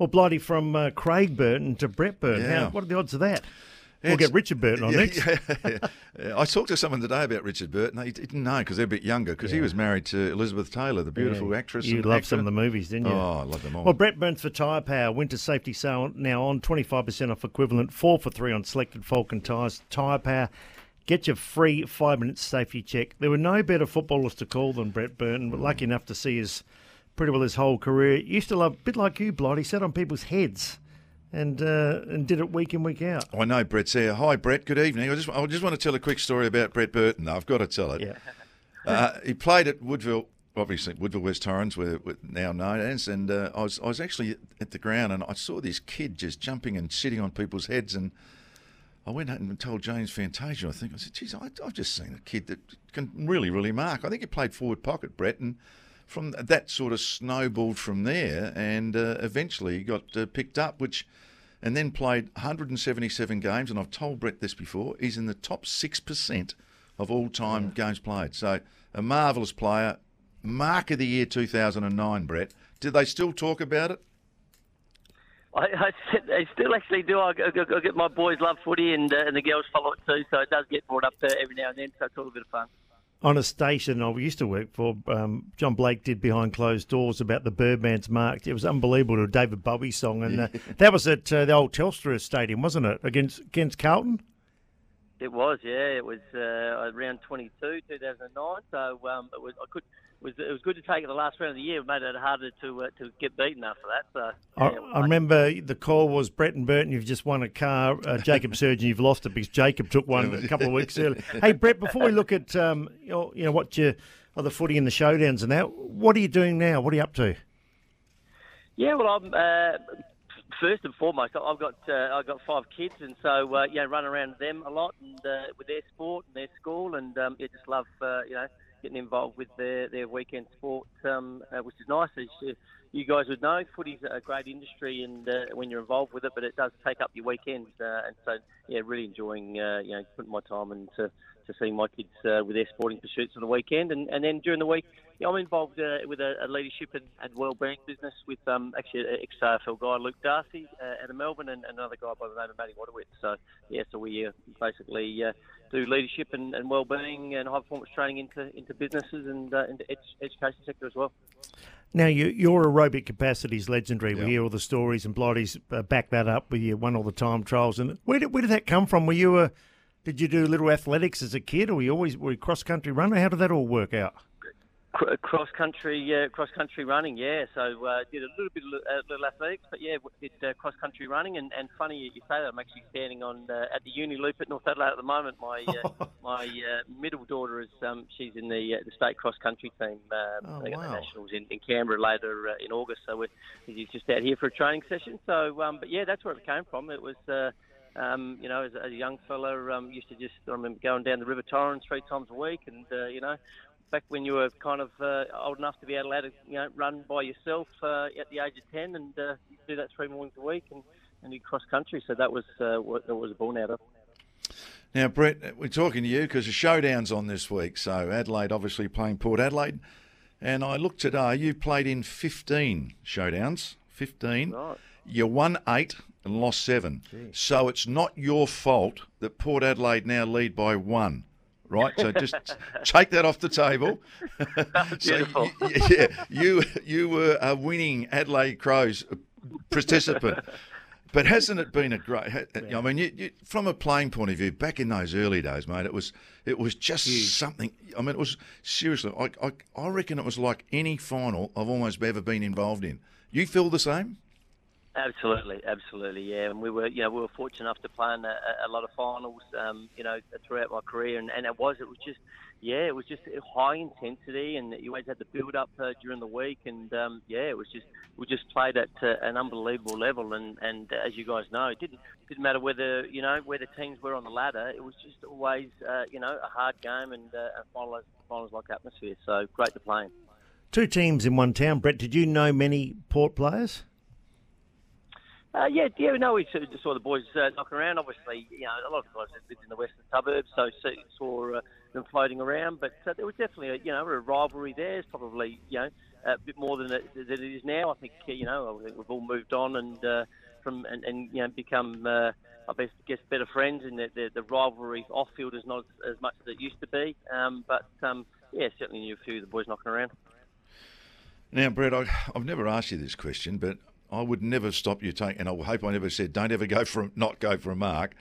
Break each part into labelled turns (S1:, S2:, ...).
S1: Well, Blighty, from uh, Craig Burton to Brett Burton.
S2: Yeah.
S1: What are the odds of that? We'll
S2: It's-
S1: get Richard Burton on
S2: yeah,
S1: next.
S2: yeah, yeah. I talked to someone today about Richard Burton. He didn't know because they're a bit younger because he was married to Elizabeth Taylor, the beautiful actress.
S1: You loved
S2: actor.
S1: some of the movies, didn't you?
S2: Oh, I love them all.
S1: Well, Brett Burns for Tyre Power. Winter safety sale now on 25% off equivalent, 4 for 3 on selected Falcon tyres. Tyre Power. Get your free five minute safety check. There were no better footballers to call than Brett Burton, but lucky enough to see his pretty well his whole career. Used to love, a bit like you, Blighty, sat on people's heads and uh, and did it week in, week out.
S2: I know Brett's here. Hi, Brett. Good evening. I just, I just want to tell a quick story about Brett Burton. I've got to tell it.
S1: Yeah.
S2: Uh, he played at Woodville, obviously Woodville West Torrens, where we're now known as. And uh, I was I was actually at the ground, and I saw this kid just jumping and sitting on people's heads. And I went out and told James Fantasia. I think I said, "Geez, I, I've just seen a kid that can really, really mark." I think he played forward pocket, Brett, and from that sort of snowballed from there, and uh, eventually got uh, picked up, which. And then played 177 games, and I've told Brett this before. He's in the top six percent of all time games played. So a marvellous player. Mark of the year 2009, Brett. Did they still talk about it?
S3: I, I, I still actually do. I, I, I get my boys love footy and uh, and the girls follow it too, so it does get brought up uh, every now and then. So it's all a bit of fun.
S1: On a station I used to work for, um, John Blake did behind closed doors about the Birdman's mark. It was unbelievable to a David Bowie song, and uh, that was at uh, the old Telstra Stadium, wasn't it? Against against Carlton.
S3: It was, yeah. It was uh, around 22, 2009. So um, it was. I could. It was, it was good to take it the last round of the year. It made it harder to uh, to get beaten after that. So
S1: I,
S3: yeah,
S1: I remember the call was Brett and Burton. You've just won a car. Uh, Jacob Surjan, you've lost it because Jacob took one a couple of weeks earlier. Hey Brett, before we look at um, you know, you know what you oh, the footy and the showdowns and that, what are you doing now? What are you up to?
S3: Yeah, well, I'm uh, first and foremost. I've got uh, I've got five kids, and so uh, yeah, run around them a lot and uh, with their sport and their school, and um, yeah, just love uh, you know getting involved with their their weekend sport, um, uh, which is nice. As you, you guys would know, footy's a great industry, and uh, when you're involved with it, but it does take up your weekends, uh, and so yeah, really enjoying uh, you know putting my time into to seeing my kids uh, with their sporting pursuits on the weekend, and, and then during the week, yeah, I'm involved uh, with a, a leadership and, and well-being business with um, actually an ex-AFL guy, Luke Darcy, uh, out of Melbourne, and another guy by the name of Matty Waterwitz. So yeah, so we uh, basically uh, do leadership and, and well-being and high-performance training into into businesses and uh, into ed- education sector as well.
S1: Now, you, your aerobic capacity is legendary.
S2: Yeah.
S1: We hear all the stories, and Blighty's uh, back that up. with We won all the time trials. And where did where did that come from? Were you a did you do little athletics as a kid, or were you always were you cross country runner? How did that all work out?
S3: Cr- cross country, uh, cross country running, yeah. So uh, did a little bit of uh, little athletics, but yeah, did uh, cross country running. And, and funny you say that, I'm actually standing on uh, at the Uni Loop at North Adelaide at the moment. My uh, my uh, middle daughter is um, she's in the uh, the state cross country team. Um,
S1: Oh,
S3: they got
S1: wow.
S3: the nationals in, in Canberra later uh, in August. So we're he's just out here for a training session. So, um, but yeah, that's where it came from. It was. Uh, um, you know, as, as a young fella, um, used to just I remember going down the River Torrens three times a week, and uh, you know, back when you were kind of uh, old enough to be allowed to you know run by yourself uh, at the age of ten, and uh, do that three mornings a week and, and do cross country. So that was uh, what I was born out of.
S2: Now, Brett, we're talking to you because the showdown's on this week. So Adelaide obviously playing Port Adelaide. And I looked today, you played in 15 showdowns. 15.
S3: Right.
S2: You won eight and lost seven. So it's not your fault that Port Adelaide now lead by one. Right, so just take that off the table. so
S3: Beautiful.
S2: y- y- yeah, you you were a winning Adelaide Crows participant. But hasn't it been a great? I mean, you, you, from a playing point of view, back in those early days, mate, it was it was just something. I mean, it was seriously. I, I I reckon it was like any final I've almost ever been involved in. You feel the same?
S3: Absolutely, absolutely, yeah. And we were, you know, we were fortunate enough to play in a, a lot of finals, um, you know, throughout my career, and, and it was, it was just, yeah, it was just high intensity, and you always had the build up uh, during the week, and um, yeah, it was just, we just played at uh, an unbelievable level, and and uh, as you guys know, it didn't didn't matter whether you know where the teams were on the ladder, it was just always, uh, you know, a hard game and uh, a finals finals like atmosphere. So great to play in.
S1: Two teams in one town. Brett, did you know many Port players?
S3: Uh, yeah, yeah, no, we saw the boys uh, knocking around. Obviously, you know, a lot of guys lived in the western suburbs, so saw uh, them floating around. But uh, there was definitely, a, you know, a rivalry there. It's probably, you know, a bit more than it, than it is now. I think, uh, you know, I think we've all moved on and uh, from and, and you know become, uh, I guess, better friends. And the, the, the rivalry off field is not as, as much as it used to be. Um, but um, yeah, certainly knew a few of the boys knocking around.
S2: Now, Brett, I, I've never asked you this question, but I would never stop you taking, and I hope I never said, don't ever go for a, not go for a mark.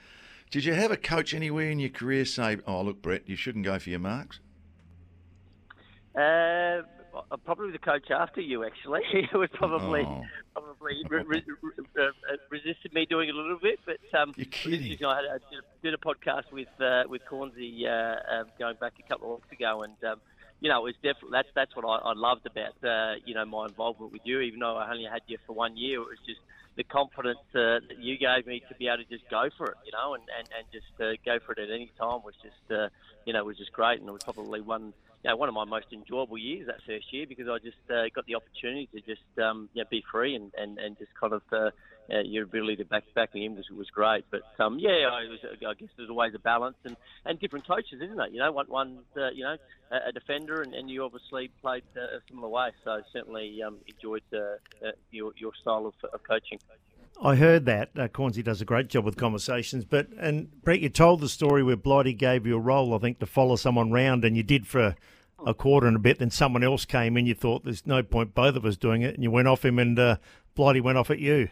S2: Did you have a coach anywhere in your career say, oh, look, Brett, you shouldn't go for your marks?
S3: Uh, probably the coach after you, actually. he would probably oh. probably re- re- re- uh, resisted me doing it a little bit. But um,
S2: You're kidding.
S3: You know, I, I did, a, podcast with uh, with Cornsey uh, um, going back a couple of weeks ago, and um, you know, it was definitely that's that's what I, I loved about uh, you know my involvement with you. Even though I only had you for one year, it was just the confidence uh, that you gave me to be able to just go for it, you know, and and, and just uh, go for it at any time was just uh, you know was just great, and it was probably one know, one of my most enjoyable years that first year because I just uh, got the opportunity to just um, you be free and, and, and just kind of uh, uh, your ability to back back him was was great. But um, yeah, I, was, I guess there's always a balance and, and different coaches, isn't it? You know, one one uh, you know a, a defender, and, and you obviously played uh, a similar way. So certainly um, enjoyed uh, uh, your your style of, of coaching.
S1: I heard that. Uh, Cornsey does a great job with conversations. But, and Brett, you told the story where Blighty gave you a role, I think, to follow someone round, and you did for a quarter and a bit. Then someone else came in. You thought there's no point both of us doing it, and you went off him, and uh, Blighty went off at you.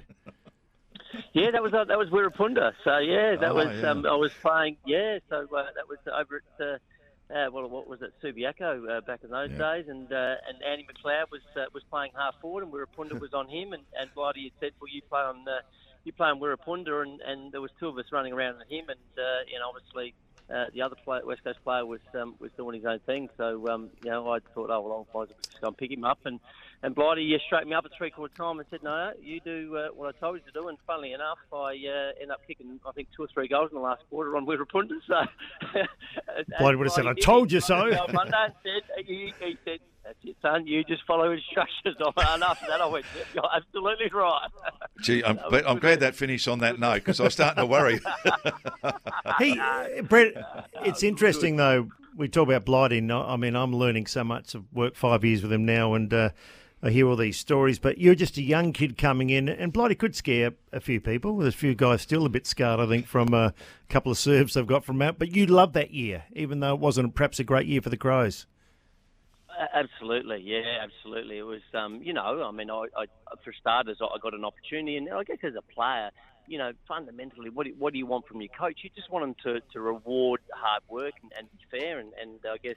S3: Yeah, that was uh, that was Wirrpanda. So yeah, that oh, was yeah. Um, I was playing. Yeah, so uh, that was over at. Uh, uh, well, what was it, Subiaco uh, back in those yeah. days, and uh, and Andy McLeod was uh, was playing half forward, and Wirrpanda was on him, and and Blighty had said, well, you play on uh, you play on Wirrpanda, and and there was two of us running around on him, and uh, you know obviously. Uh, the other player, West Coast player was um, was doing his own thing, so um, you know I thought, oh well, I'll just go and pick him up, and and Blighty uh, straightened me up at three quarter time and said, no, you do uh, what I told you to do. And funnily enough, I uh, ended up kicking, I think, two or three goals in the last quarter on Wirrpanda. So
S1: Blighty would have said, I told you so.
S3: Monday and said, he, he said, that's it, son. You just follow instructions. and after that, I went, you're absolutely right.
S2: Gee, I'm, I'm glad that finished on that note because I was starting to worry.
S1: hey, Brett, it's interesting, though. We talk about Blighty. I mean, I'm learning so much. I've worked five years with him now, and uh, I hear all these stories, but you're just a young kid coming in, and Blighty could scare a few people. There's a few guys still a bit scarred, I think, from a couple of serves they've got from out. But you loved that year, even though it wasn't perhaps a great year for the Crows.
S3: Absolutely, yeah, absolutely. It was, um, you know, I mean, I, I, for starters, I got an opportunity, and I guess as a player, you know, fundamentally, what do, what do you want from your coach? You just want him to, to reward hard work and, and be fair, and, and I guess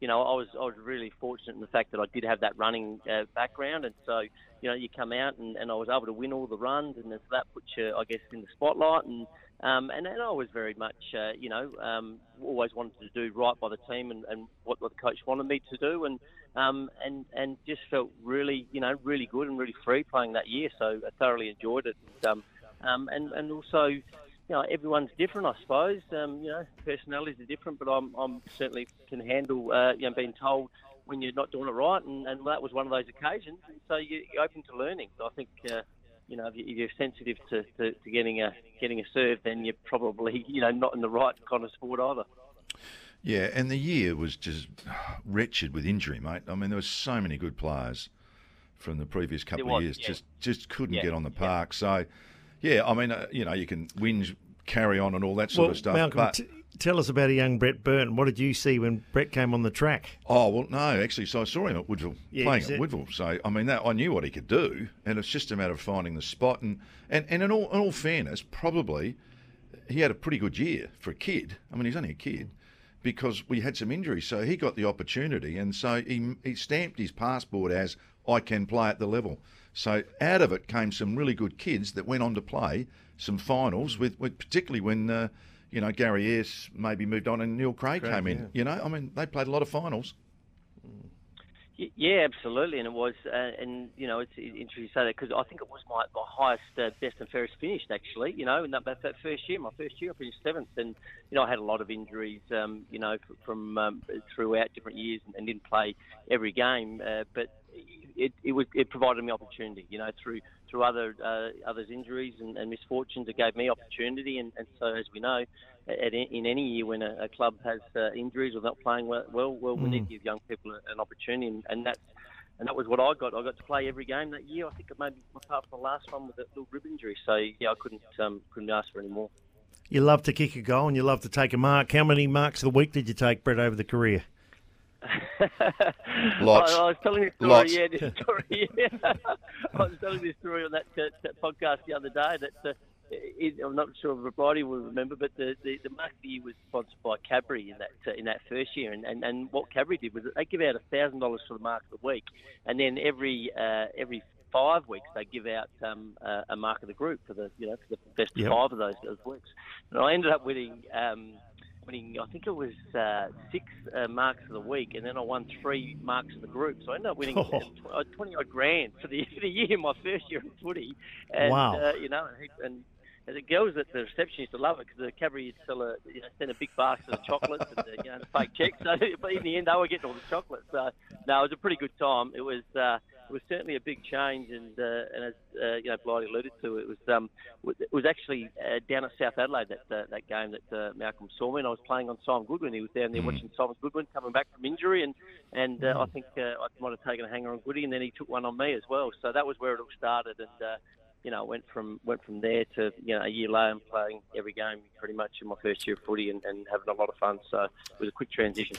S3: you know, I was I was really fortunate in the fact that I did have that running uh, background, and so you know, you come out and, and I was able to win all the runs, and so that puts you, I guess, in the spotlight, and um, and, and I was very much, uh, you know, um, always wanted to do right by the team and, and what, what the coach wanted me to do, and um, and and just felt really, you know, really good and really free playing that year. So I thoroughly enjoyed it, and um, um, and, and also you know, everyone's different, I suppose. Um, you know, personalities are different, but I'm, I'm certainly can handle, uh, you know, being told when you're not doing it right, and, and that was one of those occasions. So you, are open to learning. So I think, uh, you know, if you're sensitive to, to, to, getting a getting a serve, then you're probably, you know, not in the right kind of sport either.
S2: Yeah, and the year was just wretched with injury, mate. I mean, there were so many good players from the previous couple was, of years, yeah. just just couldn't yeah, get on the park. Yeah. So yeah, I mean, uh, you know, you can whinge, carry on, and all that sort
S1: well,
S2: of stuff.
S1: Malcolm,
S2: but...
S1: t- tell us about a young Brett Burton. What did you see when Brett came on the track?
S2: Oh well, no, actually, so I saw him at Woodville yeah, playing at Woodville. So I mean, that I knew what he could do, and it's just a matter of finding the spot. And and, and in all in all fairness, probably he had a pretty good year for a kid. I mean, he's only a kid because we had some injuries, so he got the opportunity, and so he he stamped his passport as I can play at the level. So out of it came some really good kids that went on to play some finals with, with particularly when uh, you know Gary Ayres maybe moved on and Neil Craig,
S1: Craig,
S2: came in.
S1: yeah.
S2: You know, I mean they played a lot of finals.
S3: Yeah, absolutely, and it was, uh, and you know, it's it's interesting to say that because I think it was my, my highest, uh, best and fairest finished actually. You know, in that, that first year, my first year, I finished seventh, and you know, I had a lot of injuries, um, you know, from um, throughout different years, and, and didn't play every game, uh, but it, it was it provided me opportunity, you know, through through other uh, others' injuries and, and misfortunes, it gave me opportunity, and, and so as we know, at, in any year when a, a club has uh, injuries or not playing well, well, well we need to give young people an opportunity, and, and that's and that was what I got. I got to play every game that year. I think it maybe apart from the last one with a little rib injury. So yeah, I couldn't um, couldn't ask for any more.
S1: You love to kick a goal and you love to take a mark. How many marks of the week did you take, Brett, over the career?
S2: Lots.
S3: I, I was telling this story,
S2: Lots.
S3: yeah, this story, yeah. I was telling this story on that, uh, that podcast the other day. That uh, it, I'm not sure if Bridie will remember, but the, the, the mark of the year was sponsored by Cadbury in that uh, in that first year, and, and, and what Cadbury did was that they give out a thousand dollars for the mark of the week, and then every uh, every five weeks they give out um, uh, a mark of the group for the you know for the best
S1: Yep.
S3: five of those, those weeks, and I ended up winning. Um, winning, I think it was uh, six uh, marks of the week, and then I won three marks of the group. So I ended up winning
S1: Oh.
S3: uh, 20 odd grand for the, for the year, my first year of footy. And,
S1: Wow.
S3: Uh, you know, and and the girls at the reception used to love it because the Cadbury used to sell a, you know, send a big basket of chocolates and the, you know, the fake checks. So, but in the end, they were getting all the chocolates. So, no, it was a pretty good time. It was uh, it was certainly a big change, and uh, and as uh, you know, Blighty alluded to, it was um, it was actually uh, down at South Adelaide that uh, that game that uh, Malcolm saw me, and I was playing on Simon Goodwin. He was down there watching Simon Goodwin coming back from injury, and and uh, I think uh, I might have taken a hanger on Goody, and then he took one on me as well. So that was where it all started, and. Uh, you know, went from went from there to you know a year later and playing every game pretty much in my first year of footy and, and having a lot of fun. So it was a quick transition.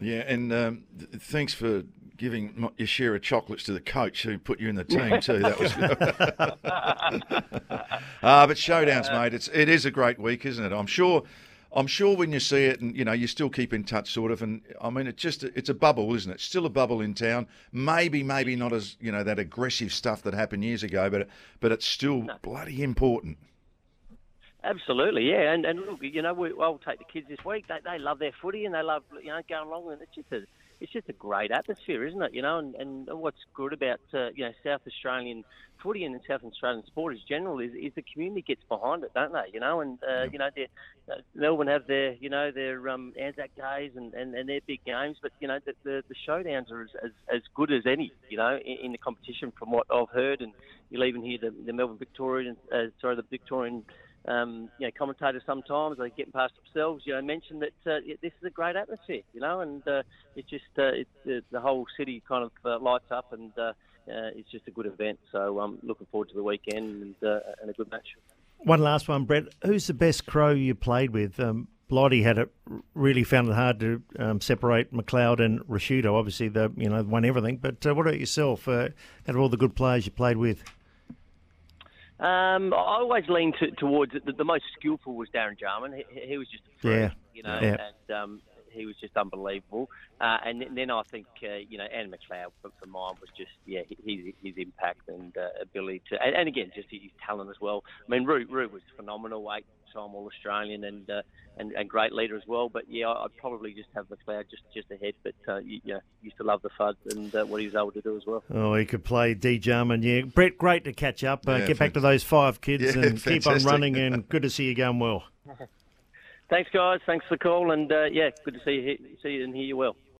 S2: Yeah, and um, th- thanks for giving your share of chocolates to the coach who put you in the team too. That was. Ah, but showdowns, mate. It's it is a great week, isn't it? I'm sure. I'm sure when you see it, and you know, you still keep in touch, sort of. And I mean, it's just it's a bubble, isn't it? Still a bubble in town. Maybe, maybe not as you know that aggressive stuff that happened years ago, but but it's still bloody important.
S3: Absolutely, yeah, and and look, you know, we, I'll take the kids this week. They they love their footy and they love you know going along, and it's just a it's just a great atmosphere, isn't it? You know, and, and what's good about uh, you know South Australian footy and South Australian sport in general is, is the community gets behind it, don't they? You know, and uh, you know, uh, Melbourne have their you know their um, Anzac days and, and, and their big games, but you know the the, the showdowns are as, as, as good as any. You know, in, in the competition from what I've heard, and you'll even hear the, the Melbourne Victorian, uh, sorry, the Victorian um, you know, commentators sometimes they get past themselves. You know, mention that uh, this is a great atmosphere. You know, and uh, it's just uh, it, the, the whole city kind of uh, lights up, and uh, uh, it's just a good event. So I'm looking forward to the weekend and, uh, and a good match.
S1: One last one, Brett. Who's the best crow you played with? Um, Blighty had it really found it hard to um, separate McLeod and Ricciuto. Obviously, they you know won everything. But uh, what about yourself? Uh, out of all the good players you played with,
S3: Um, I always lean to, towards it. The, the most skillful was Darren Jarman. He, he was just a freak,
S1: Yeah.
S3: you know,
S1: Yeah.
S3: and um, he was just unbelievable. Uh, and then- then I think, uh, you know, Andy McLeod for, for mine was just, yeah, his, his impact and uh, ability to, and, and again, just his talent as well. I mean, Roo, Roo was phenomenal, eight-time All-Australian and, uh, and and great leader as well. But yeah, I'd probably just have McLeod just just ahead. But uh, you, yeah, used to love the FUD and uh, what he was able to do as well.
S1: oh, he could play D Jarman. Yeah, Brett, great to catch up. Uh,
S2: Yeah,
S1: get back to those five kids
S2: Yeah,
S1: and keep on running. And good to see you going well.
S3: Thanks, guys. Thanks for the call, and uh, yeah, good to see you, see you and hear you well.